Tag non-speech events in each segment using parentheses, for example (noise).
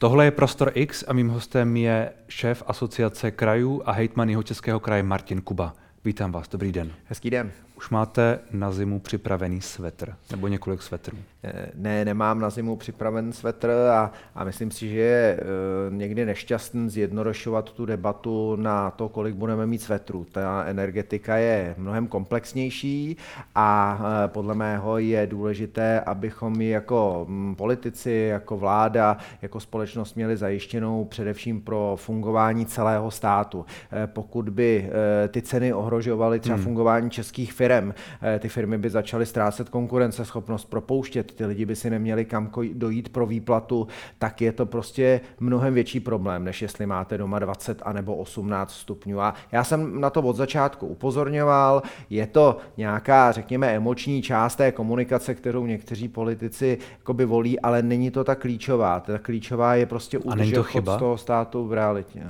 Tohle je Prostor X a mým hostem je šéf asociace krajů a hejtman jeho českého kraje Martin Kuba. Vítám vás, dobrý den. Hezký den. Už máte na zimu připravený svetr, nebo několik svetrů? Eh, ne, nemám na zimu připraven svetr a, a myslím si, že je e, někdy nešťastný zjednodušovat tu debatu na to, kolik budeme mít svetrů. Ta energetika je mnohem komplexnější a e, podle mého je důležité, abychom ji jako m, politici, jako vláda, jako společnost měli zajištěnou především pro fungování celého státu. Pokud by ty ceny ohrožovaly třeba hmm. fungování českých firm, firm. Eh, ty firmy by začaly ztrácet konkurenceschopnost, propouštět, ty lidi by si neměli kam dojít pro výplatu, tak je to prostě mnohem větší problém, než jestli máte doma 20 anebo 18 stupňů. A já jsem na to od začátku upozorňoval, je to nějaká, řekněme, emoční část té komunikace, kterou někteří politici jakoby volí, ale není to ta klíčová. Ta klíčová je prostě udržet z toho státu v realitě.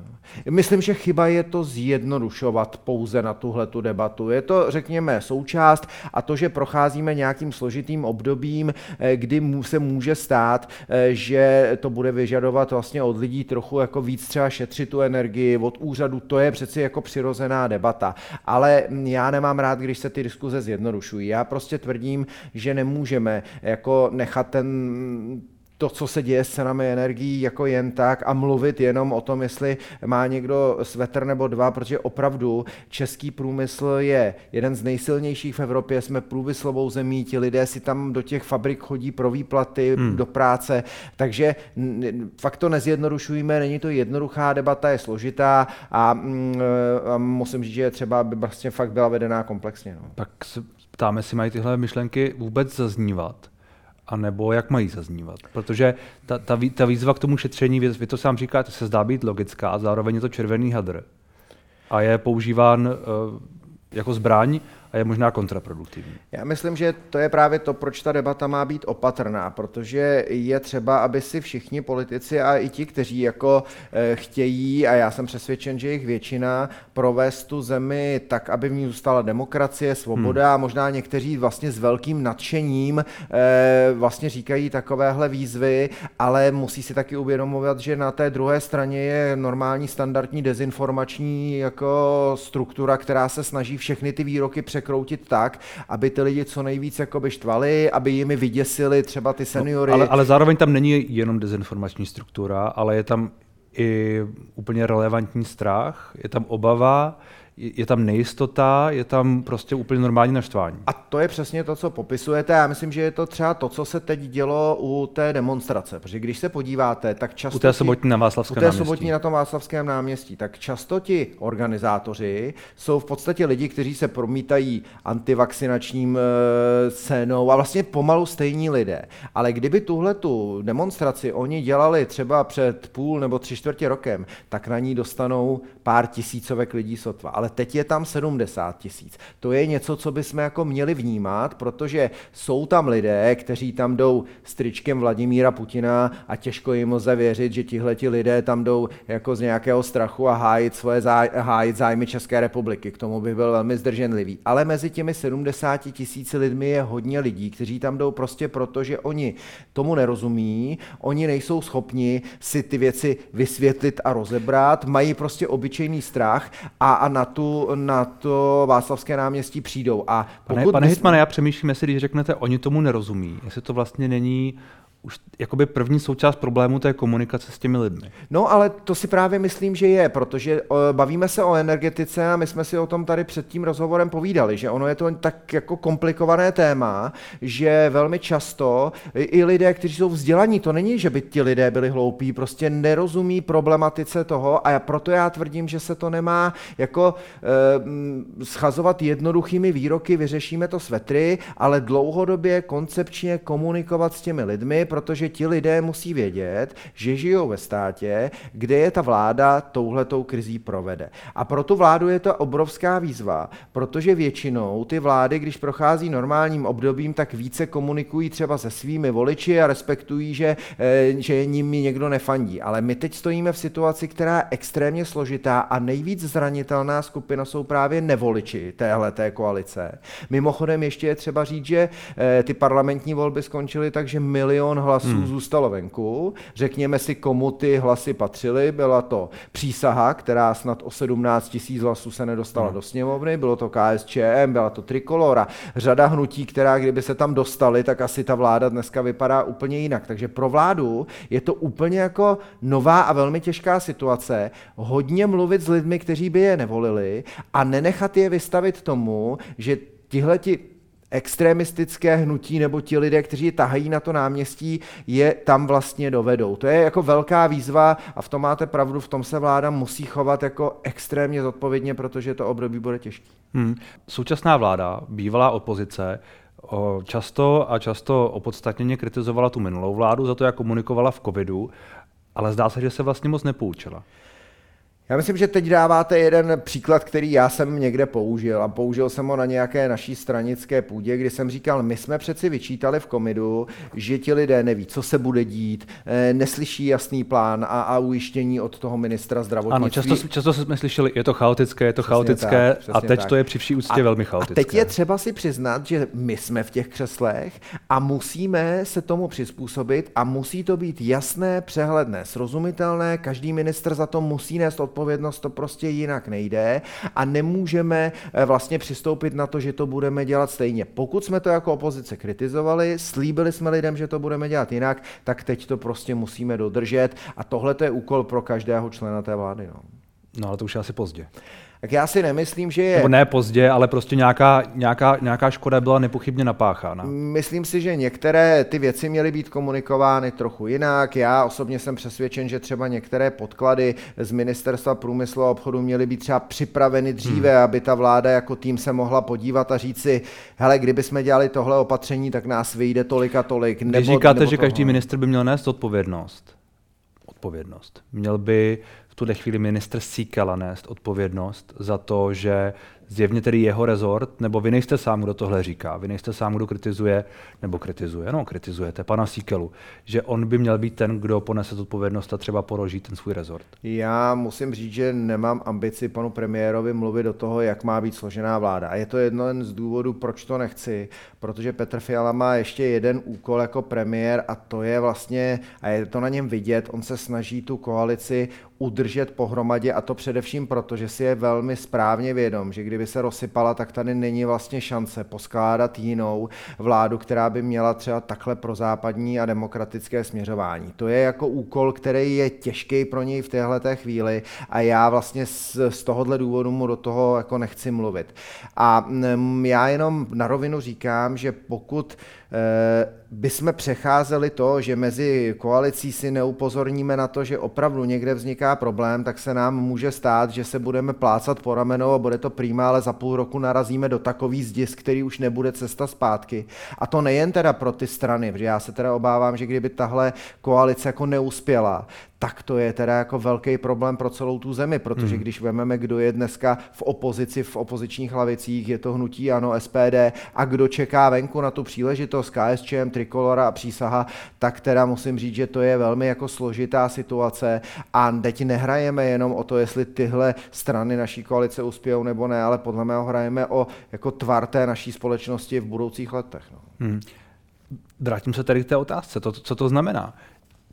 Myslím, že chyba je to zjednodušovat pouze na tuhle tu debatu. Je to, řekněme, součást a to, že procházíme nějakým složitým obdobím, eh, kdy se může stát, eh, že to bude vyžadovat vlastně od lidí trochu jako víc třeba šetřit tu energii od úřadu, to je přeci jako přirozená debata. Ale já nemám rád, když se ty diskuze zjednodušují. Já prostě tvrdím, že nemůžeme jako nechat ten to, co se děje s cenami energií, jako jen tak a mluvit jenom o tom, jestli má někdo svetr nebo dva, protože opravdu český průmysl je jeden z nejsilnějších v Evropě, jsme průmyslovou zemí, ti lidé si tam do těch fabrik chodí pro výplaty, hmm. do práce, takže fakt to nezjednodušujeme, není to jednoduchá debata, je složitá a, mm, a musím říct, že třeba by vlastně fakt byla vedená komplexně. No. Tak se ptáme si, mají tyhle myšlenky vůbec zaznívat? A nebo jak mají zaznívat. Protože ta, ta, ta výzva k tomu šetření, vy, vy to sám říkáte, se zdá být logická a zároveň je to červený hadr. A je používán uh, jako zbraň a je možná kontraproduktivní. Já myslím, že to je právě to, proč ta debata má být opatrná, protože je třeba, aby si všichni politici a i ti, kteří jako e, chtějí, a já jsem přesvědčen, že jejich většina, provést tu zemi tak, aby v ní zůstala demokracie, svoboda hmm. a možná někteří vlastně s velkým nadšením e, vlastně říkají takovéhle výzvy, ale musí si taky uvědomovat, že na té druhé straně je normální standardní dezinformační jako struktura, která se snaží všechny ty výroky překročit překroutit tak, aby ty lidi co nejvíc jakoby štvali, aby jimi vyděsili třeba ty no, seniory. No, ale, ale zároveň tam není jenom dezinformační struktura, ale je tam i úplně relevantní strach, je tam obava, je tam nejistota, je tam prostě úplně normální naštvání. A to je přesně to, co popisujete. Já myslím, že je to třeba to, co se teď dělo u té demonstrace. Protože když se podíváte, tak často. U té sobotní na Václavském U té sobotní na tom Václavském náměstí, tak často ti organizátoři jsou v podstatě lidi, kteří se promítají antivakcinačním e, scénou a vlastně pomalu stejní lidé. Ale kdyby tuhle tu demonstraci oni dělali třeba před půl nebo tři čtvrtě rokem, tak na ní dostanou pár tisícovek lidí sotva. Ale ale teď je tam 70 tisíc. To je něco, co bychom jako měli vnímat, protože jsou tam lidé, kteří tam jdou s tričkem Vladimíra Putina a těžko jim lze věřit, že tihleti lidé tam jdou jako z nějakého strachu a hájit, svoje záj, hájit zájmy České republiky. K tomu bych byl velmi zdrženlivý. Ale mezi těmi 70 tisíci lidmi je hodně lidí, kteří tam jdou prostě proto, že oni tomu nerozumí, oni nejsou schopni si ty věci vysvětlit a rozebrat, mají prostě obyčejný strach a, a na tu, na to Václavské náměstí přijdou. A pokud pane, pane Hitmane, já přemýšlím, jestli když řeknete, oni tomu nerozumí, jestli to vlastně není už jakoby první součást problému té komunikace s těmi lidmi. No, ale to si právě myslím, že je, protože bavíme se o energetice a my jsme si o tom tady před tím rozhovorem povídali, že ono je to tak jako komplikované téma, že velmi často i lidé, kteří jsou vzdělaní, to není, že by ti lidé byli hloupí, prostě nerozumí problematice toho a proto já tvrdím, že se to nemá jako e, schazovat jednoduchými výroky, vyřešíme to svetry, ale dlouhodobě koncepčně komunikovat s těmi lidmi, protože ti lidé musí vědět, že žijou ve státě, kde je ta vláda touhletou krizí provede. A pro tu vládu je to obrovská výzva, protože většinou ty vlády, když prochází normálním obdobím, tak více komunikují třeba se svými voliči a respektují, že, eh, že nimi někdo nefandí. Ale my teď stojíme v situaci, která je extrémně složitá a nejvíc zranitelná skupina jsou právě nevoliči téhle té koalice. Mimochodem ještě je třeba říct, že eh, ty parlamentní volby skončily tak, že milion hlasů hmm. zůstalo venku. Řekněme si, komu ty hlasy patřily. Byla to přísaha, která snad o 17 tisíc hlasů se nedostala hmm. do sněmovny, bylo to KSČM, byla to Trikolora, řada hnutí, která kdyby se tam dostali, tak asi ta vláda dneska vypadá úplně jinak. Takže pro vládu je to úplně jako nová a velmi těžká situace. Hodně mluvit s lidmi, kteří by je nevolili a nenechat je vystavit tomu, že tihleti extremistické hnutí nebo ti lidé, kteří tahají na to náměstí, je tam vlastně dovedou. To je jako velká výzva a v tom máte pravdu, v tom se vláda musí chovat jako extrémně zodpovědně, protože to období bude těžké. Hmm. Současná vláda, bývalá opozice, často a často opodstatněně kritizovala tu minulou vládu za to, jak komunikovala v covidu, ale zdá se, že se vlastně moc nepoučila. Já myslím, že teď dáváte jeden příklad, který já jsem někde použil a použil jsem ho na nějaké naší stranické půdě, kdy jsem říkal, my jsme přeci vyčítali v komidu, že ti lidé neví, co se bude dít, eh, neslyší jasný plán a, a ujištění od toho ministra zdravotnictví. Ano, často, často jsme slyšeli, je to chaotické, je to přesně chaotické tak, a teď tak. to je při vší úctě a, velmi chaotické. A teď je třeba si přiznat, že my jsme v těch křeslech a musíme se tomu přizpůsobit a musí to být jasné, přehledné, srozumitelné, každý minister za to musí nést odpovědnost, to prostě jinak nejde a nemůžeme eh, vlastně přistoupit na to, že to budeme dělat stejně. Pokud jsme to jako opozice kritizovali, slíbili jsme lidem, že to budeme dělat jinak, tak teď to prostě musíme dodržet a tohle je úkol pro každého člena té vlády. No. No ale to už je asi pozdě tak já si nemyslím, že je... Nebo ne pozdě, ale prostě nějaká, nějaká, nějaká škoda byla nepochybně napáchána. Myslím si, že některé ty věci měly být komunikovány trochu jinak. Já osobně jsem přesvědčen, že třeba některé podklady z Ministerstva průmyslu a obchodu měly být třeba připraveny dříve, hmm. aby ta vláda jako tým se mohla podívat a říci, hele, kdyby jsme dělali tohle opatření, tak nás vyjde tolik a tolik. Nebo, Když říkáte, nebo že každý ministr by měl nést odpovědnost, odpovědnost. Měl by tuhle chvíli ministr Síkela nést odpovědnost za to, že zjevně tedy jeho rezort, nebo vy nejste sám, kdo tohle říká, vy nejste sám, kdo kritizuje, nebo kritizuje, no kritizujete pana Síkelu, že on by měl být ten, kdo ponese odpovědnost a třeba poroží ten svůj rezort. Já musím říct, že nemám ambici panu premiérovi mluvit do toho, jak má být složená vláda. A je to jedno z důvodů, proč to nechci, protože Petr Fiala má ještě jeden úkol jako premiér a to je vlastně, a je to na něm vidět, on se snaží tu koalici udržet pohromadě a to především proto, že si je velmi správně vědom, že kdyby se rozsypala, tak tady není vlastně šance poskládat jinou vládu, která by měla třeba takhle prozápadní a demokratické směřování. To je jako úkol, který je těžký pro něj v téhle chvíli a já vlastně z, z tohohle důvodu mu do toho jako nechci mluvit. A mm, já jenom na rovinu říkám, že pokud Eh, bychom přecházeli to, že mezi koalicí si neupozorníme na to, že opravdu někde vzniká problém, tak se nám může stát, že se budeme plácat po ramenou a bude to prýma, ale za půl roku narazíme do takový zdis, který už nebude cesta zpátky. A to nejen teda pro ty strany, protože já se teda obávám, že kdyby tahle koalice jako neuspěla, tak to je teda jako velký problém pro celou tu zemi, protože hmm. když vememe, kdo je dneska v opozici, v opozičních hlavicích, je to hnutí ano, SPD a kdo čeká venku na tu příležitost KSČM, Trikolora a přísaha, tak teda musím říct, že to je velmi jako složitá situace a teď nehrajeme jenom o to, jestli tyhle strany naší koalice uspějou nebo ne, ale podle mého hrajeme o jako tvar té naší společnosti v budoucích letech. No. Hmm. Vrátím se tady k té otázce. To, co to znamená?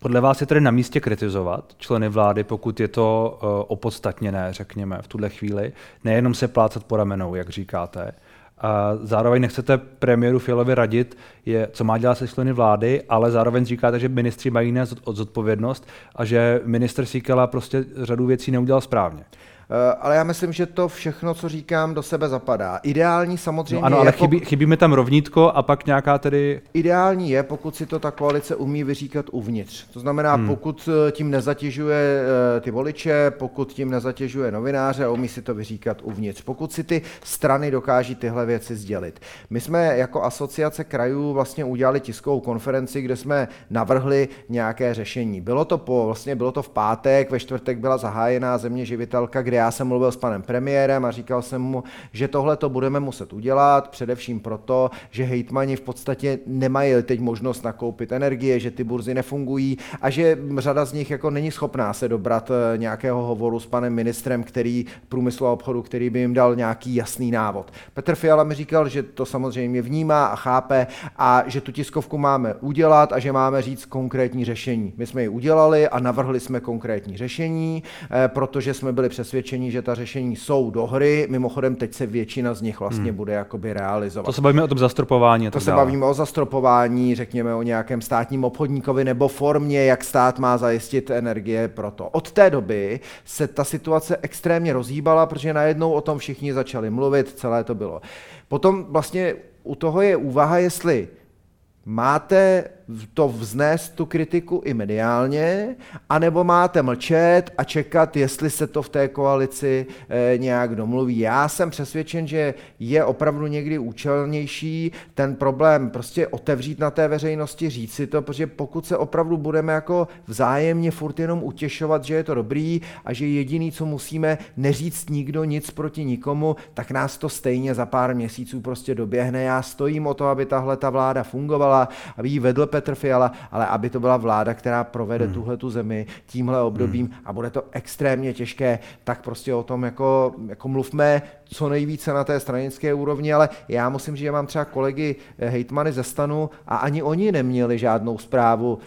Podle vás je tedy na místě kritizovat členy vlády, pokud je to uh, opodstatněné, řekněme, v tuhle chvíli, nejenom se plácat po ramenou, jak říkáte. A zároveň nechcete premiéru Fialovi radit, je, co má dělat se členy vlády, ale zároveň říkáte, že ministři mají nést zodpovědnost a že minister Síkela prostě řadu věcí neudělal správně. Eh, ale já myslím, že to všechno, co říkám, do sebe zapadá. Ideální samozřejmě no ano, ale je, chybí, chybí mi tam rovnítko a pak nějaká tedy... Ideální je, pokud si to ta koalice umí vyříkat uvnitř. To znamená, hmm. pokud eh, tím nezatěžuje eh, ty voliče, pokud tím nezatěžuje novináře umí si to vyříkat uvnitř. Pokud si ty strany dokáží tyhle věci sdělit. My jsme jako asociace krajů vlastně udělali tiskovou konferenci, kde jsme navrhli nějaké řešení. Bylo to po, vlastně bylo to v pátek, ve čtvrtek byla zahájená země živitelka, kde kde já jsem mluvil s panem premiérem a říkal jsem mu, že tohle to budeme muset udělat, především proto, že hejtmani v podstatě nemají teď možnost nakoupit energie, že ty burzy nefungují a že řada z nich jako není schopná se dobrat eh, nějakého hovoru s panem ministrem, který průmyslu a obchodu, který by jim dal nějaký jasný návod. Petr Fiala mi říkal, že to samozřejmě vnímá a chápe a že tu tiskovku máme udělat a že máme říct konkrétní řešení. My jsme ji udělali a navrhli jsme konkrétní řešení, eh, protože jsme byli přesvědčeni, že ta řešení jsou do hry. Mimochodem, teď se většina z nich vlastně hmm. bude jakoby realizovat. To se bavíme o tom zastropování. To se dále. bavíme o zastropování, řekněme o nějakém státním obchodníkovi nebo formě, jak stát má zajistit energie pro to. Od té doby se ta situace extrémně rozhýbala, protože najednou o tom všichni začali mluvit, celé to bylo. Potom vlastně u toho je úvaha, jestli máte to vznést tu kritiku i mediálně, anebo máte mlčet a čekat, jestli se to v té koalici e, nějak domluví. Já jsem přesvědčen, že je opravdu někdy účelnější ten problém prostě otevřít na té veřejnosti, říct si to, protože pokud se opravdu budeme jako vzájemně furt jenom utěšovat, že je to dobrý a že jediný, co musíme, neříct nikdo nic proti nikomu, tak nás to stejně za pár měsíců prostě doběhne. Já stojím o to, aby tahle ta vláda fungovala, aby ji vedl Petr Fiala, ale aby to byla vláda, která provede hmm. tuhle tu zemi tímhle obdobím hmm. a bude to extrémně těžké, tak prostě o tom jako, jako mluvme co nejvíce na té stranické úrovni, ale já musím říct, že mám třeba kolegy eh, hejtmany ze stanu a ani oni neměli žádnou zprávu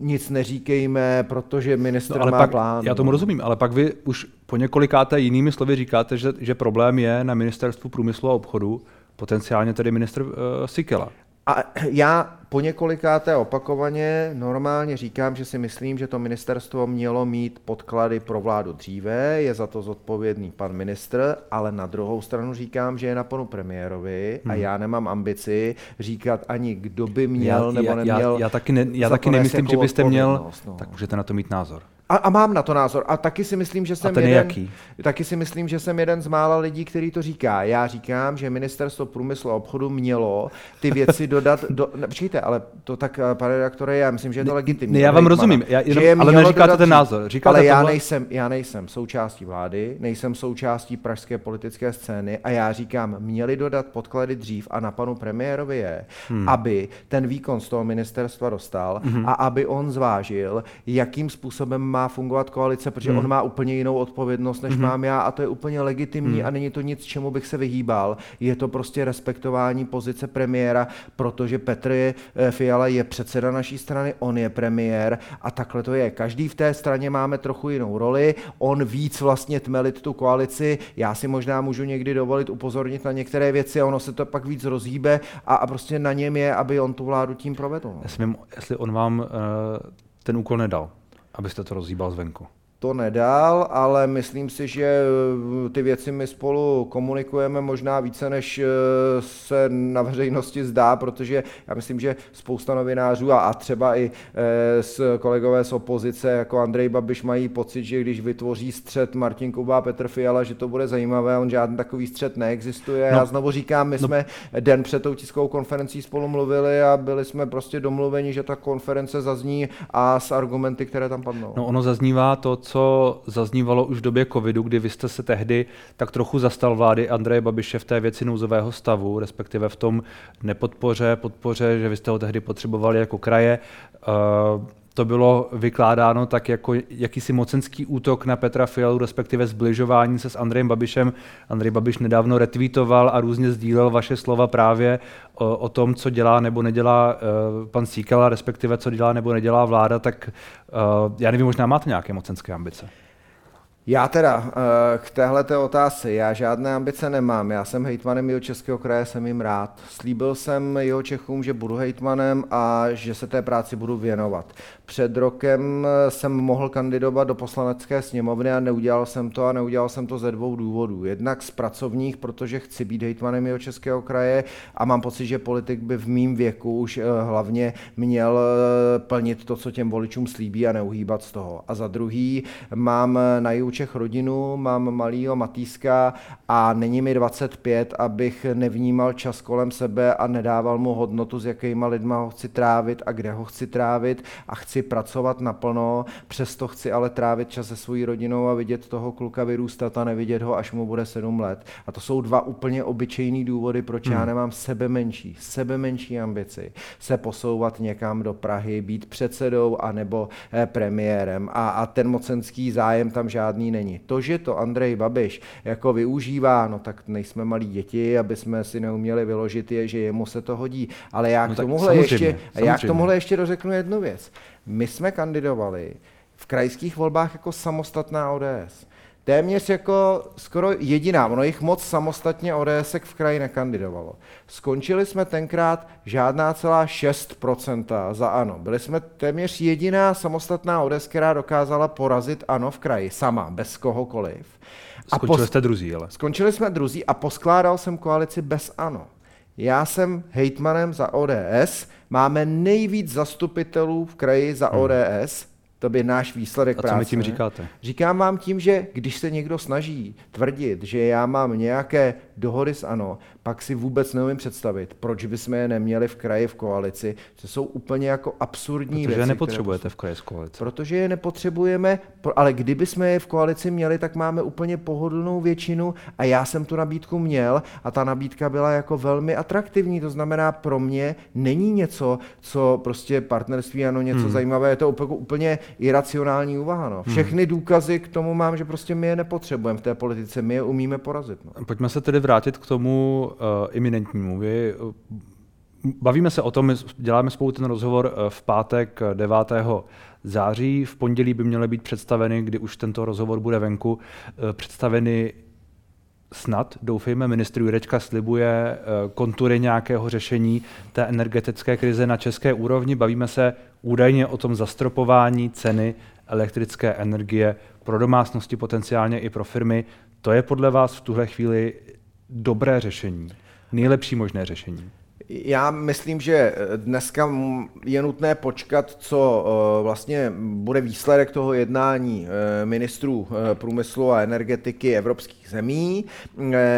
nic neříkejme, protože minister no, ale má pak, plán. Já tomu rozumím, ale pak vy už po několikáté jinými slovy říkáte, že, že problém je na ministerstvu průmyslu a obchodu, potenciálně tedy minister uh, Sikela. A (clears throat) já po několikáté opakovaně normálně říkám, že si myslím, že to ministerstvo mělo mít podklady pro vládu dříve, je za to zodpovědný pan ministr, ale na druhou stranu říkám, že je na panu premiérovi a hmm. já nemám ambici říkat ani kdo by měl já, nebo já, neměl. Já, já taky, ne, já taky nemyslím, že byste měl, no. tak můžete na to mít názor. A, a mám na to názor. A taky si myslím, že jsem jeden, jaký? taky si myslím, že jsem jeden z mála lidí, který to říká. Já říkám, že ministerstvo průmyslu a obchodu mělo ty věci (laughs) dodat do... Ne, počkejte, ale to tak, eh, pane redaktore, já myslím, že je to legitimní. Ne, já vám rozumím, já, jenom, ale neříkáte ten názor. Říkáte ale já tohle... nejsem, já nejsem součástí vlády, nejsem součástí pražské politické scény a já říkám, měli dodat podklady dřív a na panu premiérovi je, hmm. aby ten výkon z toho ministerstva dostal hmm. a aby on zvážil, jakým způsobem má fungovat koalice, protože hmm. on má úplně jinou odpovědnost, než hmm. mám já a to je úplně legitimní hmm. a není to nic, čemu bych se vyhýbal. Je to prostě respektování pozice premiéra, protože Petr je, eh, Fiala je předseda naší strany, on je premiér a takhle to je. Každý v té straně máme trochu jinou roli, on víc vlastně tmelit tu koalici, já si možná můžu někdy dovolit upozornit na některé věci a ono se to pak víc rozhýbe a, a prostě na něm je, aby on tu vládu tím provedl. No. Jestli, jestli on vám uh, ten úkol nedal abyste to rozhýbal zvenku to nedal, ale myslím si, že eh, ty věci my spolu komunikujeme možná více, než eh, se na veřejnosti zdá, protože já myslím, že spousta novinářů a, a třeba i eh, s kolegové z opozice, jako Andrej Babiš, mají pocit, že když vytvoří střed Martin Kuba a Petr Fiala, že to bude zajímavé, on žádný takový střed neexistuje. No. Já znovu říkám, my no. jsme den před tou tiskovou konferencí spolu mluvili a byli jsme prostě domluveni, že ta konference zazní a s argumenty, které tam padnou. No ono zaznívá to, co zaznívalo už v době covidu, kdy vy jste se tehdy tak trochu zastal vlády Andreje Babiše v té věci nouzového stavu, respektive v tom nepodpoře, podpoře, že vy jste ho tehdy potřebovali jako kraje. To bylo vykládáno tak jako jakýsi mocenský útok na Petra Fialu, respektive zbližování se s Andrejem Babišem. Andrej Babiš nedávno retweetoval a různě sdílel vaše slova právě o, o tom, co dělá nebo nedělá uh, pan Síkela, respektive co dělá nebo nedělá vláda, tak uh, já nevím, možná máte nějaké mocenské ambice. Já teda eh, k téhle otázce, já žádné ambice nemám. Já jsem hejtmanem jeho českého kraje, jsem jim rád. Slíbil jsem jeho Čechům, že budu hejtmanem a že se té práci budu věnovat. Před rokem eh, jsem mohl kandidovat do poslanecké sněmovny a neudělal jsem to a neudělal jsem to ze dvou důvodů. Jednak z pracovních, protože chci být hejtmanem jeho českého kraje a mám pocit, že politik by v mým věku už eh, hlavně měl plnit to, co těm voličům slíbí a neuhýbat z toho. A za druhý mám na Čech rodinu, mám malýho Matýska a není mi 25, abych nevnímal čas kolem sebe a nedával mu hodnotu, s jakýma lidma ho chci trávit a kde ho chci trávit a chci pracovat naplno, přesto chci ale trávit čas se svojí rodinou a vidět toho kluka vyrůstat a nevidět ho, až mu bude 7 let. A to jsou dva úplně obyčejný důvody, proč hmm. já nemám sebe menší, sebe menší ambici se posouvat někam do Prahy, být předsedou anebo eh, premiérem a, a ten mocenský zájem tam žádný není. To, že to Andrej Babiš jako využívá, no tak nejsme malí děti, aby jsme si neuměli vyložit je, že jemu se to hodí. Ale já no k tomuhle, ještě, já k tomuhle ještě dořeknu jednu věc. My jsme kandidovali v krajských volbách jako samostatná ODS téměř jako skoro jediná, ono jich moc samostatně ODS v kraji nekandidovalo. Skončili jsme tenkrát žádná celá 6% za ANO. Byli jsme téměř jediná samostatná ODS, která dokázala porazit ANO v kraji, sama, bez kohokoliv. A Skončili pos... jste druzí, ale. Skončili jsme druzí a poskládal jsem koalici bez ANO. Já jsem hejtmanem za ODS, máme nejvíc zastupitelů v kraji za hmm. To by náš výsledek A práce. co mi tím říkáte? Říkám vám tím, že když se někdo snaží tvrdit, že já mám nějaké dohody s ANO, pak si vůbec neumím představit, proč bychom je neměli v kraji v koalici, co jsou úplně jako absurdní Protože věci. je nepotřebujete v kraji v koalici. Protože je nepotřebujeme, ale kdyby jsme je v koalici měli, tak máme úplně pohodlnou většinu a já jsem tu nabídku měl a ta nabídka byla jako velmi atraktivní, to znamená pro mě není něco, co prostě partnerství ano, něco hmm. zajímavé, je to úplně iracionální úvaha. No. Hmm. Všechny hmm. důkazy k tomu mám, že prostě my je nepotřebujeme v té politice, my je umíme porazit. No. Pojďme se tedy vrátit k tomu iminentnímu. Vy, bavíme se o tom, děláme spolu ten rozhovor uh, v pátek 9 září. V pondělí by měly být představeny, kdy už tento rozhovor bude venku, představeny snad, doufejme, ministr Jurečka slibuje kontury nějakého řešení té energetické krize na české úrovni. Bavíme se údajně o tom zastropování ceny elektrické energie pro domácnosti, potenciálně i pro firmy. To je podle vás v tuhle chvíli dobré řešení, nejlepší možné řešení? Já myslím, že dneska je nutné počkat, co eh, vlastně bude výsledek toho jednání eh, ministrů eh, průmyslu a energetiky evropských zemí.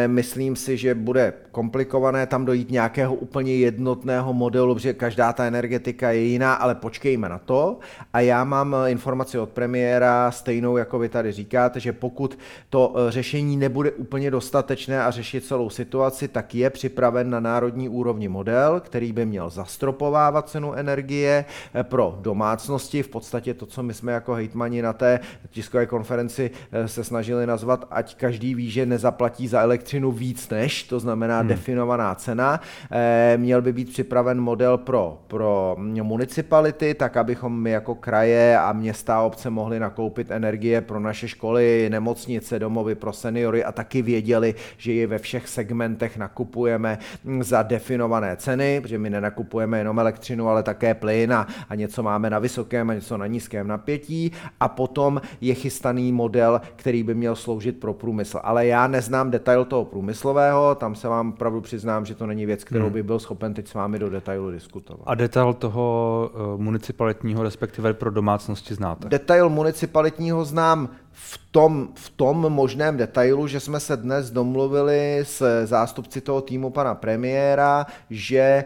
Myslím si, že bude komplikované tam dojít nějakého úplně jednotného modelu, protože každá ta energetika je jiná, ale počkejme na to. A já mám informaci od premiéra stejnou, jako vy tady říkáte, že pokud to řešení nebude úplně dostatečné a řešit celou situaci, tak je připraven na národní úrovni model, který by měl zastropovávat cenu energie eh, pro domácnosti. V podstatě to, co my jsme jako hejtmani na té tiskové konferenci eh, se snažili nazvat, ať každý ví, že nezaplatí za elektřinu víc než, to znamená hmm. definovaná cena. Eh, měl by být připraven model pro, pro municipality, tak abychom my jako kraje a města a obce mohli nakoupit energie pro naše školy, nemocnice, domovy pro seniory a taky věděli, že je ve všech segmentech nakupujeme za definované ceny, protože my nenakupujeme jenom elektřinu, ale také plyn a, a něco máme na vysokém a něco na nízkém napětí a potom je chystaný model, který by měl sloužit pro průmysl. Ale já neznám detail toho průmyslového, tam se vám opravdu přiznám, že to není věc, kterou hmm. by byl schopen teď s vámi do detailu diskutovat. A detail toho uh, municipalitního, respektive pro domácnosti znáte? Detail municipalitního znám v tom, v tom možném detailu, že jsme se dnes domluvili s zástupci toho týmu pana premiéra, že e,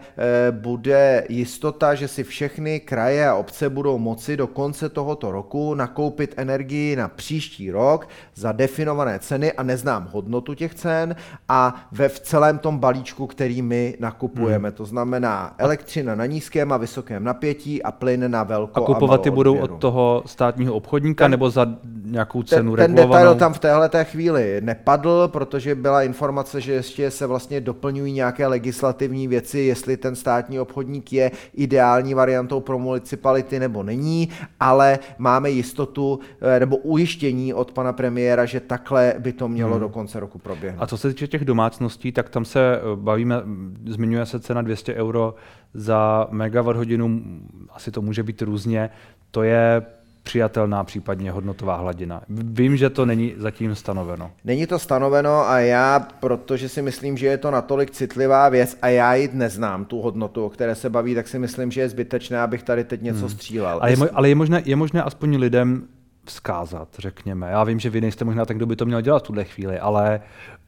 bude jistota, že si všechny kraje a obce budou moci do konce tohoto roku nakoupit energii na příští rok za definované ceny a neznám hodnotu těch cen a ve v celém tom balíčku, který my nakupujeme. Hmm. To znamená elektřina na nízkém a vysokém napětí a plyn na velko a kupovat a budou od toho státního obchodníka ten, nebo za nějakou cenu ten, ten detail tam v téhle té chvíli nepadl, protože byla informace, že ještě se vlastně doplňují nějaké legislativní věci, jestli ten státní obchodník je ideální variantou pro municipality nebo není, ale máme jistotu eh, nebo ujištění od pana premiéra, že takhle by to mělo hmm. do konce roku proběhnout. A co se týče těch domácností, tak tam se eh, bavíme, zmiňuje se cena 200 euro za megawatt hodinu, asi to může být různě, to je přijatelná případně hodnotová hladina. Vím, že to není zatím stanoveno. Není to stanoveno a já, protože si myslím, že je to natolik citlivá věc a já ji neznám, tu hodnotu, o které se baví, tak si myslím, že je zbytečné, abych tady teď něco hmm. střílel. Ale je, mo- ale je možné, je možné aspoň lidem vzkázat, řekněme. Já vím, že vy nejste možná ten, kdo by to měl dělat v tuhle chvíli, ale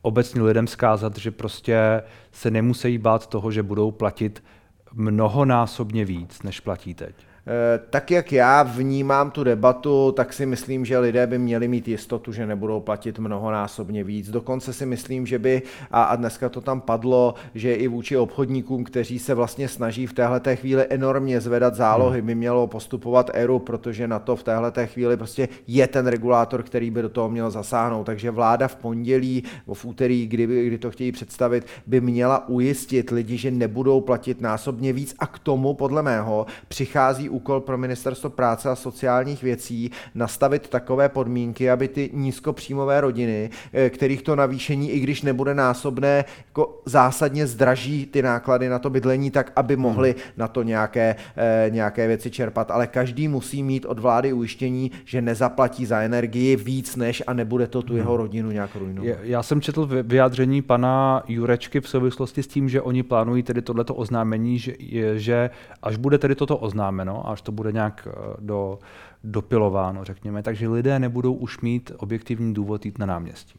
obecně lidem vzkázat, že prostě se nemusí bát toho, že budou platit mnohonásobně víc, než platí teď. Eh, tak jak já vnímám tu debatu, tak si myslím, že lidé by měli mít jistotu, že nebudou platit mnohonásobně víc. Dokonce si myslím, že by, a, dneska to tam padlo, že i vůči obchodníkům, kteří se vlastně snaží v téhle chvíli enormně zvedat zálohy, hmm. by mělo postupovat ERU, protože na to v téhle chvíli prostě je ten regulátor, který by do toho měl zasáhnout. Takže vláda v pondělí, v úterý, kdy, kdy to chtějí představit, by měla ujistit lidi, že nebudou platit násobně víc a k tomu, podle mého, přichází úkol pro ministerstvo práce a sociálních věcí nastavit takové podmínky, aby ty nízkopříjmové rodiny, eh, kterých to navýšení, i když nebude násobné, jako zásadně zdraží ty náklady na to bydlení, tak aby mohli hmm. na to nějaké, eh, nějaké věci čerpat. Ale každý musí mít od vlády ujištění, že nezaplatí za energii víc než a nebude to tu hmm. jeho rodinu nějak ruinovat. Já jsem četl vyjádření pana Jurečky v souvislosti s tím, že oni plánují tedy tohleto oznámení, že, že až bude tedy toto oznámeno, až to bude nějak eh, do, dopilováno, řekněme. Takže lidé nebudou už mít objektivní důvod jít na náměstí.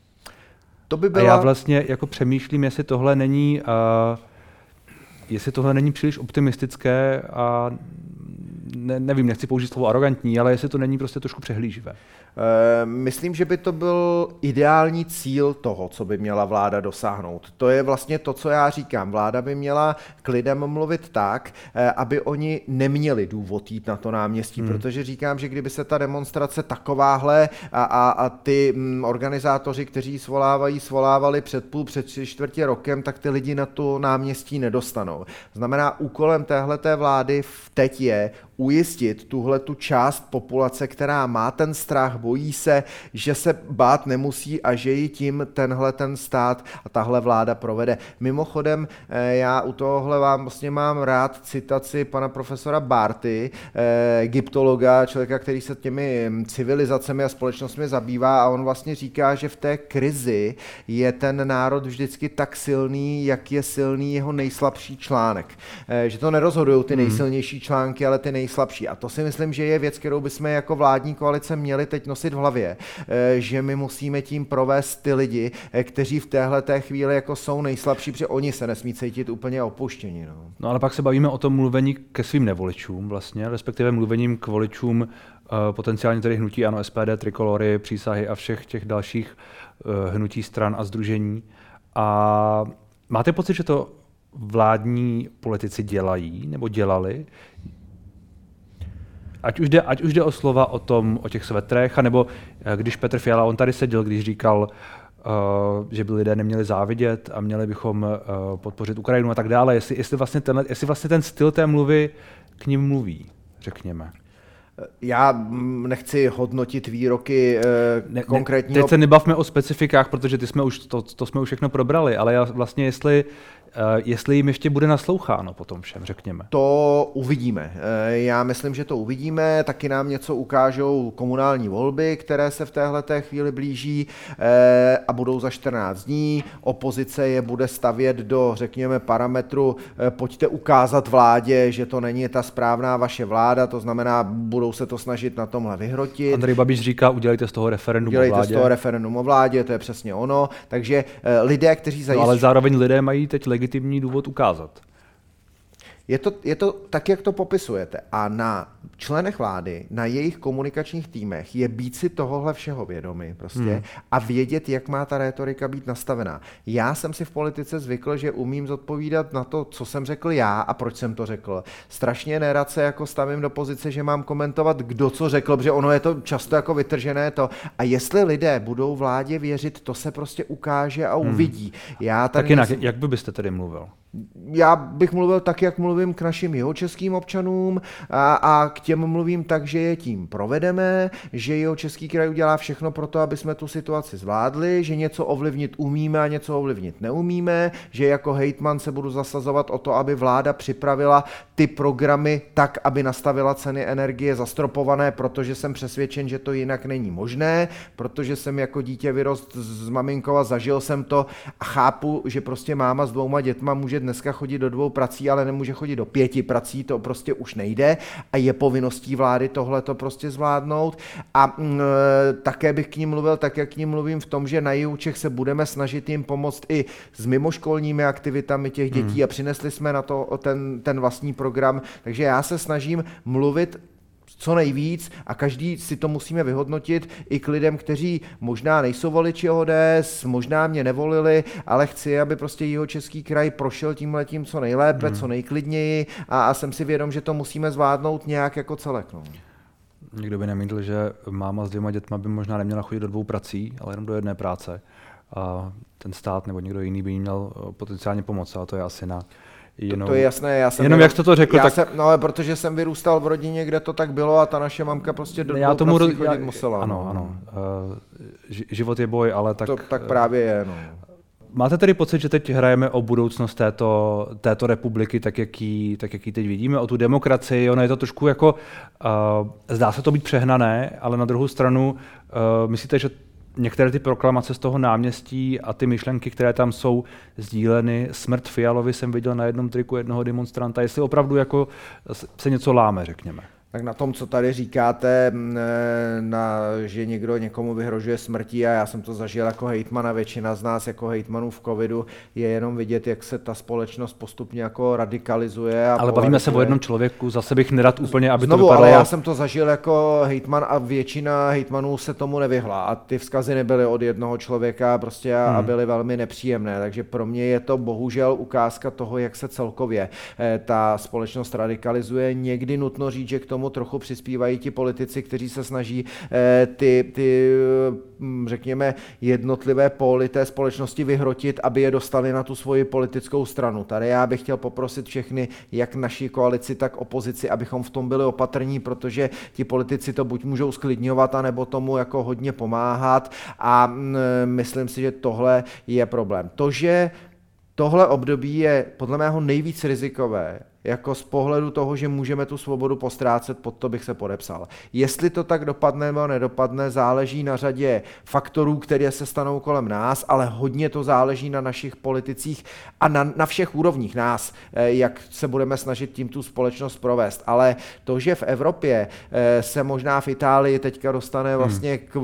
To by byla... A já vlastně jako přemýšlím, jestli tohle není, uh, jestli tohle není příliš optimistické a ne, nevím, nechci použít slovo arrogantní, ale jestli to není prostě trošku přehlíživé. Eh, myslím, že by to byl ideální cíl toho, co by měla vláda dosáhnout. To je vlastně to, co já říkám. Vláda by měla k lidem mluvit tak, eh, aby oni neměli důvod jít na to náměstí, hmm. protože říkám, že kdyby se ta demonstrace takováhle a, a, a ty mm, organizátoři, kteří svolávají, svolávali před půl, před tři čtvrtě rokem, tak ty lidi na to náměstí nedostanou. Znamená, úkolem téhleté vlády teď je ujistit tuhle tu část populace, která má ten strach, bojí se, že se bát nemusí a že ji tím tenhle ten stát a tahle vláda provede. Mimochodem, eh, já u tohohle vám vlastně mám rád citaci pana profesora Barty, eh, egyptologa, člověka, který se těmi hm, civilizacemi a společnostmi zabývá a on vlastně říká, že v té krizi je ten národ vždycky tak silný, jak je silný jeho nejslabší článek. Eh, že to nerozhodují ty hmm. nejsilnější články, ale ty nejslabší. A to si myslím, že je věc, kterou bychom jako vládní koalice měli teď nosit v hlavě, eh, že my musíme tím provést ty lidi, eh, kteří v téhle té chvíli jako jsou nejslabší, protože oni se nesmí cítit úplně opuštěni. No. no ale pak se bavíme o tom mluvení ke svým nevoličům vlastně, respektive mluvením k voličům uh, potenciálně tedy hnutí ANO, SPD, Trikolory, přísahy a všech těch dalších hnutí stran a združení. A máte pocit, že to vládní politici dělají nebo dělali, ať už, jde, ať už jde o slova o tom, o těch svetrech, anebo eh, když Petr Fiala, on tady seděl, když říkal, Uh, že by lidé neměli závidět a měli bychom uh, podpořit Ukrajinu a tak dále. Jestli, jestli, vlastně tenhle, jestli vlastně ten styl té mluvy k ním mluví, řekněme. Já mm, nechci hodnotit výroky ne, konkrétního... Ne, teď se nebavme o specifikách, protože ty jsme už, to, to jsme už všechno probrali, ale já vlastně jestli jestli jim ještě bude nasloucháno po tom všem, řekněme. To uvidíme. Eh, já myslím, že to uvidíme. Taky nám něco ukážou komunální volby, které se v téhle chvíli blíží eh, a budou za 14 dní. Opozice je bude stavět do, řekněme, parametru pojďte ukázat vládě, že to není ta správná vaše vláda, to znamená, budou se to snažit na tomhle vyhrotit. Andrej Babiš říká, udělejte z toho referendum udělejte o vládě. z toho referendum o vládě, to je přesně ono. Takže lidé, kteří zajistí... No, ale zároveň lidé mají teď legitimní důvod ukázat. Je to, je to tak, jak to popisujete. A na členech vlády, na jejich komunikačních týmech je být si tohohle všeho vědomí prostě hmm. a vědět, jak má ta retorika být nastavená. Já jsem si v politice zvykl, že umím zodpovídat na to, co jsem řekl já a proč jsem to řekl. Strašně nerad se jako stavím do pozice, že mám komentovat, kdo co řekl, protože ono je to často jako vytržené to. A jestli lidé budou vládě věřit, to se prostě ukáže a hmm. uvidí. Já tak jinak, jak by byste tedy mluvil? Já bych mluvil tak, jak mluvím k našim jeho českým občanům a, a k těm mluvím tak, že je tím provedeme, že jeho český kraj udělá všechno pro to, aby jsme tu situaci zvládli, že něco ovlivnit umíme a něco ovlivnit neumíme, že jako hejtman se budu zasazovat o to, aby vláda připravila ty programy tak, aby nastavila ceny energie zastropované, protože jsem přesvědčen, že to jinak není možné, protože jsem jako dítě vyrost z maminkou a zažil jsem to a chápu, že prostě máma s dvouma dětma může dneska chodit do dvou prací, ale nemůže chodit do pěti prací, to prostě už nejde a je povinností vlády tohle to prostě zvládnout. A mm, e, také bych k ním mluvil tak, jak k ním mluvím v tom, že na jihu Čech se budeme snažit jim pomoct i s mimoškolními aktivitami těch dětí hmm. a přinesli jsme na to ten, ten vlastní program. Takže já se snažím mluvit co nejvíc a každý si to musíme vyhodnotit i k lidem, kteří možná nejsou voliči ODS, možná mě nevolili, ale chci, aby prostě jeho český kraj prošel tím letím co nejlépe, hmm. co nejklidněji a, a jsem si vědom, že to musíme zvládnout nějak jako celek. No. Nikdo by nemýdl, že máma s dvěma dětma by možná neměla chodit do dvou prací, ale jenom do jedné práce. A ten stát nebo někdo jiný by jí měl potenciálně pomoct, ale to je asi na Jenom, to, to je jasné, já jsem jenom jak jste to řekl, tak... Jsem, no ale protože jsem vyrůstal v rodině, kde to tak bylo a ta naše mamka prostě do já tomu chodit já, musela. Ano, no. ano. Uh, život je boj, ale tak... To, tak právě je, no. Máte tedy pocit, že teď hrajeme o budoucnost této, této republiky, tak jak, ji, tak jak ji teď vidíme, o tu demokracii? Ono je to trošku jako, uh, zdá se to být přehnané, ale na druhou stranu, uh, myslíte, že některé ty proklamace z toho náměstí a ty myšlenky, které tam jsou sdíleny, smrt Fialovi jsem viděl na jednom triku jednoho demonstranta, jestli opravdu jako se něco láme, řekněme tak na tom, co tady říkáte, na, že někdo někomu vyhrožuje smrtí a já jsem to zažil jako hejtman a většina z nás jako hejtmanů v covidu je jenom vidět, jak se ta společnost postupně jako radikalizuje. A ale bavíme se o jednom člověku, zase bych nerad úplně, aby Znovu, to vypadalo... ale já jsem to zažil jako hejtman a většina hejtmanů se tomu nevyhla a ty vzkazy nebyly od jednoho člověka prostě a, hmm. a byly velmi nepříjemné, takže pro mě je to bohužel ukázka toho, jak se celkově eh, ta společnost radikalizuje. Někdy nutno říct, že k tomu tomu trochu přispívají ti politici, kteří se snaží eh, ty, ty hm, řekněme, jednotlivé póly té společnosti vyhrotit, aby je dostali na tu svoji politickou stranu. Tady já bych chtěl poprosit všechny, jak naší koalici, tak opozici, abychom v tom byli opatrní, protože ti politici to buď můžou sklidňovat, anebo tomu jako hodně pomáhat a hm, myslím si, že tohle je problém. To, že tohle období je podle mého nejvíc rizikové jako z pohledu toho, že můžeme tu svobodu postrácet, pod to bych se podepsal. Jestli to tak dopadne nebo nedopadne, záleží na řadě faktorů, které se stanou kolem nás, ale hodně to záleží na našich politicích a na, na všech úrovních nás, eh, jak se budeme snažit tím tu společnost provést. Ale to, že v Evropě eh, se možná v Itálii teďka dostane hmm. vlastně k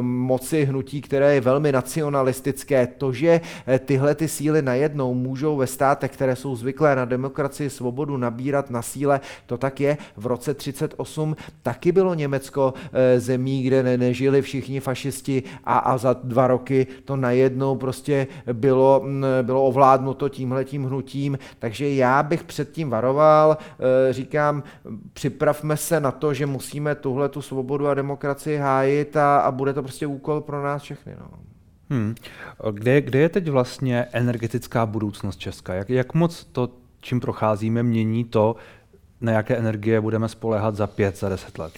moci hnutí, které je velmi nacionalistické, to, že eh, tyhle ty síly najednou můžou ve státech, které jsou zvyklé na demokracii, svobodu nabírat na síle, to tak je. V roce 38 taky bylo Německo eh, zemí, kde ne, nežili všichni fašisti a, a za dva roky to najednou prostě bylo, mm, bylo ovládnuto tímhletím hnutím, takže já bych předtím varoval, eh, říkám, připravme se na to, že musíme tuhle tu svobodu a demokracii hájit a, a bude to prostě úkol pro nás všechny. No. Hmm. Kde, kde je teď vlastně energetická budoucnost Česka? Jak, jak moc to čím procházíme, mění to, na jaké energie budeme spolehat za pět, za deset let?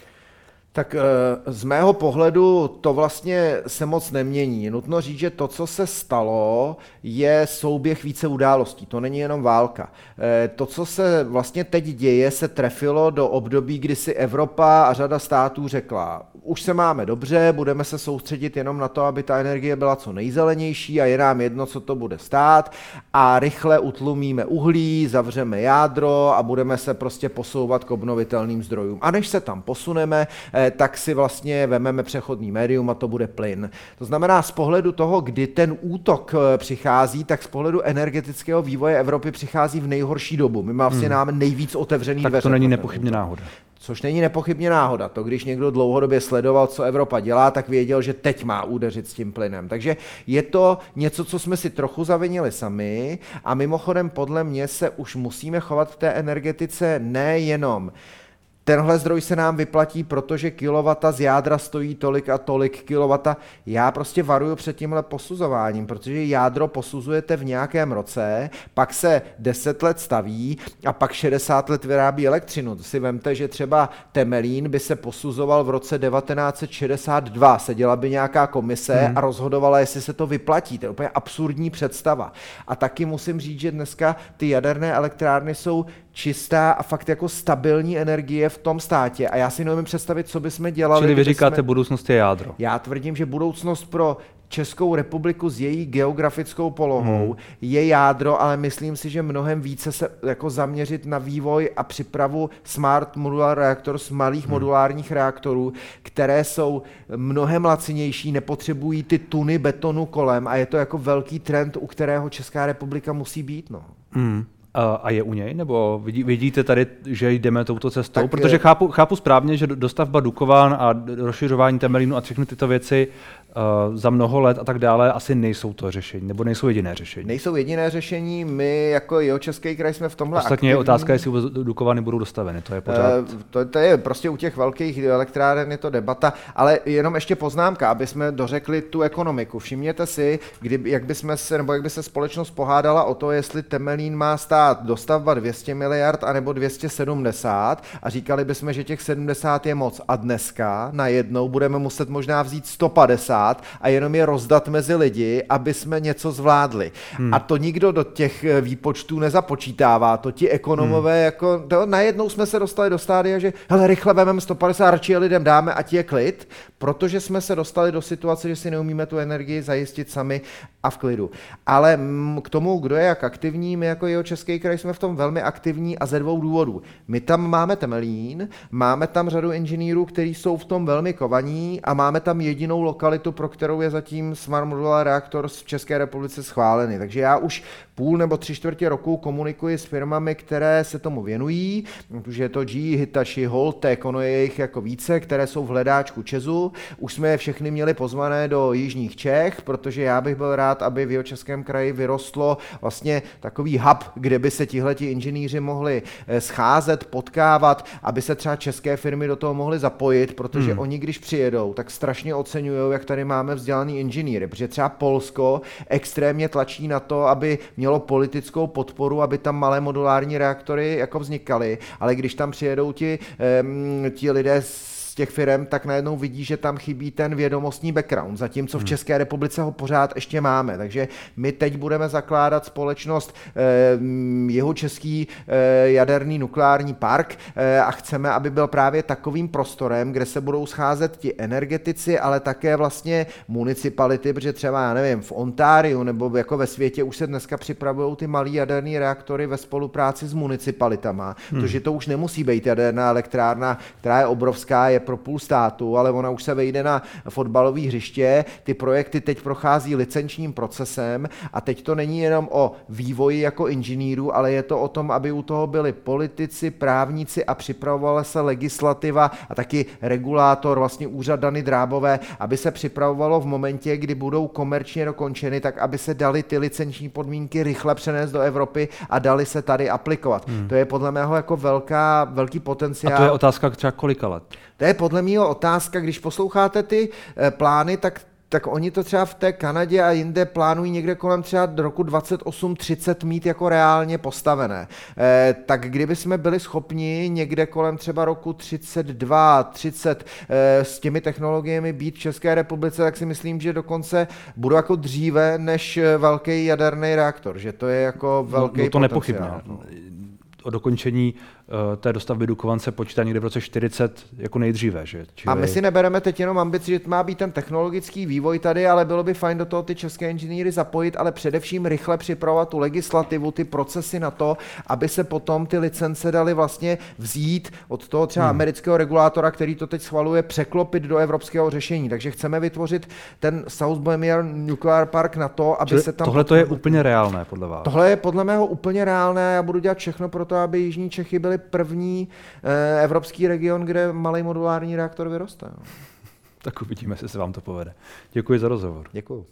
Tak eh, z mého pohledu to vlastně se moc nemění. Nutno říct, že to, co se stalo, je souběh více událostí. To není jenom válka. Eh, to, co se vlastně teď děje, se trefilo do období, kdy si Evropa a řada států řekla, už se máme dobře, budeme se soustředit jenom na to, aby ta energie byla co nejzelenější a je nám jedno, co to bude stát a rychle utlumíme uhlí, zavřeme jádro a budeme se prostě posouvat k obnovitelným zdrojům. A než se tam posuneme, eh, tak si vlastně vememe přechodný médium a to bude plyn. To znamená, z pohledu toho, kdy ten útok eh, přichází, tak z pohledu energetického vývoje Evropy přichází v nejhorší dobu. My vlastně hmm. máme nejvíc otevřený tak to není nepochybně náhoda. Což není nepochybně náhoda. To, když někdo dlouhodobě sledoval, co Evropa dělá, tak věděl, že teď má údeřit s tím plynem. Takže je to něco, co jsme si trochu zavinili sami a mimochodem podle mě se už musíme chovat v té energetice nejenom tenhle zdroj se nám vyplatí, protože kilowata z jádra stojí tolik a tolik kilowata. Já prostě varuju před tímhle posuzováním, protože jádro posuzujete v nějakém roce, pak se 10 let staví a pak 60 let vyrábí elektřinu. To si vemte, že třeba Temelín by se posuzoval v roce 1962. Seděla by nějaká komise hmm. a rozhodovala, jestli se to vyplatí. To je úplně absurdní představa. A taky musím říct, že dneska ty jaderné elektrárny jsou čistá a fakt jako stabilní energie v tom státě. A já si neumím představit, co bychom dělali. Čili vy říkáte, jsme... budoucnost je jádro. Já tvrdím, že budoucnost pro Českou republiku s její geografickou polohou hmm. je jádro, ale myslím si, že mnohem více se jako zaměřit na vývoj a přípravu smart modular reaktor z malých hmm. modulárních reaktorů, které jsou mnohem lacinější, nepotřebují ty tuny betonu kolem a je to jako velký trend, u kterého Česká republika musí být. No. Hmm. A je u něj? Nebo vidí, vidíte tady, že jdeme touto cestou? Tak Protože chápu, chápu správně, že dostavba Dukovan a rozšiřování Temelínu a všechny tyto věci uh, za mnoho let a tak dále asi nejsou to řešení, nebo nejsou jediné řešení. Nejsou jediné řešení, my jako jeho český kraj jsme v tomhle Ostatně aktivní. je otázka, jestli Dukovany budou dostaveny, to je pořád. Uh, to, to, je prostě u těch velkých elektráren je to debata, ale jenom ještě poznámka, aby jsme dořekli tu ekonomiku. Všimněte si, kdy, jak by jsme se, nebo jak by se společnost pohádala o to, jestli Temelín má stát dostavba 200 miliard anebo 270 a říkali bychom, že těch 70 je moc a dneska najednou budeme muset možná vzít 150 dát a jenom je rozdat mezi lidi, aby jsme něco zvládli. Hmm. A to nikdo do těch eh, výpočtů nezapočítává. To ti ekonomové hmm. jako, to, najednou jsme se dostali do stádia, že hele, rychle vememe 150, radši je lidem dáme a ti je klid, protože jsme se dostali do situace, že si neumíme tu energii zajistit sami a v klidu. Ale k tomu, kdo je jak aktivní, my jako jeho Český kraj jsme v tom velmi aktivní a ze dvou důvodů. My tam máme Temelín, máme tam řadu inženýrů, kteří jsou v tom velmi kovaní a máme tam jedinou lokalitu, pro kterou je zatím Smart Modular Reaktor v České republice schválený. Takže já už půl nebo tři čtvrtě roku komunikuji s firmami, které se tomu věnují, protože je to G, Hitachi, Holtek, ono je jich jako více, které jsou v hledáčku Česu. Už jsme je všechny měli pozvané do Jižních Čech, protože já bych byl rád, aby v jeho českém kraji vyrostlo vlastně takový hub, kde by se tihleti inženýři mohli eh, scházet, potkávat, aby se třeba české firmy do toho mohly zapojit, protože hmm. oni, když přijedou, tak strašně oceňují, jak tady máme vzdělaný inženýry, protože třeba Polsko extrémně tlačí na to, aby mělo politickou podporu, aby tam malé modulární reaktory jako vznikaly, ale když tam přijedou ti, ti lidé z těch firm, tak najednou vidí, že tam chybí ten vědomostní background, zatímco v hmm. České republice ho pořád ještě máme. Takže my teď budeme zakládat společnost eh, jeho český eh, jaderný nukleární park eh, a chceme, aby byl právě takovým prostorem, kde se budou scházet ti energetici, ale také vlastně municipality, protože třeba, já nevím, v Ontáriu nebo jako ve světě už se dneska připravují ty malé jaderné reaktory ve spolupráci s municipalitama, hmm. protože to už nemusí být jaderná elektrárna, která je obrovská, je pro půl státu, ale ona už se vejde na fotbalové hřiště. Ty projekty teď prochází licenčním procesem a teď to není jenom o vývoji jako inženýrů, ale je to o tom, aby u toho byli politici, právníci a připravovala se legislativa a taky regulátor, vlastně úřad Dany Drábové, aby se připravovalo v momentě, kdy budou komerčně dokončeny, tak aby se dali ty licenční podmínky rychle přenést do Evropy a dali se tady aplikovat. Hmm. To je podle mého jako velká, velký potenciál. A to je otázka třeba kolika let? To je podle mě otázka, když posloucháte ty eh, plány, tak tak oni to třeba v té Kanadě a jinde plánují někde kolem třeba roku 28-30 mít jako reálně postavené. Eh, tak kdyby jsme byli schopni někde kolem třeba roku 32, 30 eh, s těmi technologiemi být v České republice, tak si myslím, že dokonce budou jako dříve než velký jaderný reaktor, že to je jako velký no, no to nepochybně. No. O dokončení té dostavby Dukovance počítá někde v roce 40 jako nejdříve. Že? Čili... A my si nebereme teď jenom ambici, že má být ten technologický vývoj tady, ale bylo by fajn do toho ty české inženýry zapojit, ale především rychle připravovat tu legislativu, ty procesy na to, aby se potom ty licence daly vlastně vzít od toho třeba hmm. amerického regulátora, který to teď schvaluje, překlopit do evropského řešení. Takže chceme vytvořit ten South Bohemian Nuclear Park na to, aby Čili se tam... Tohle to je úplně reálné podle vás? Tohle je podle mého úplně reálné. Já budu dělat všechno pro to, aby Jižní Čechy byly první eh, evropský region, kde malý modulární reaktor vyroste. (laughs) tak uvidíme, jestli se vám to povede. Děkuji za rozhovor. Děkuji.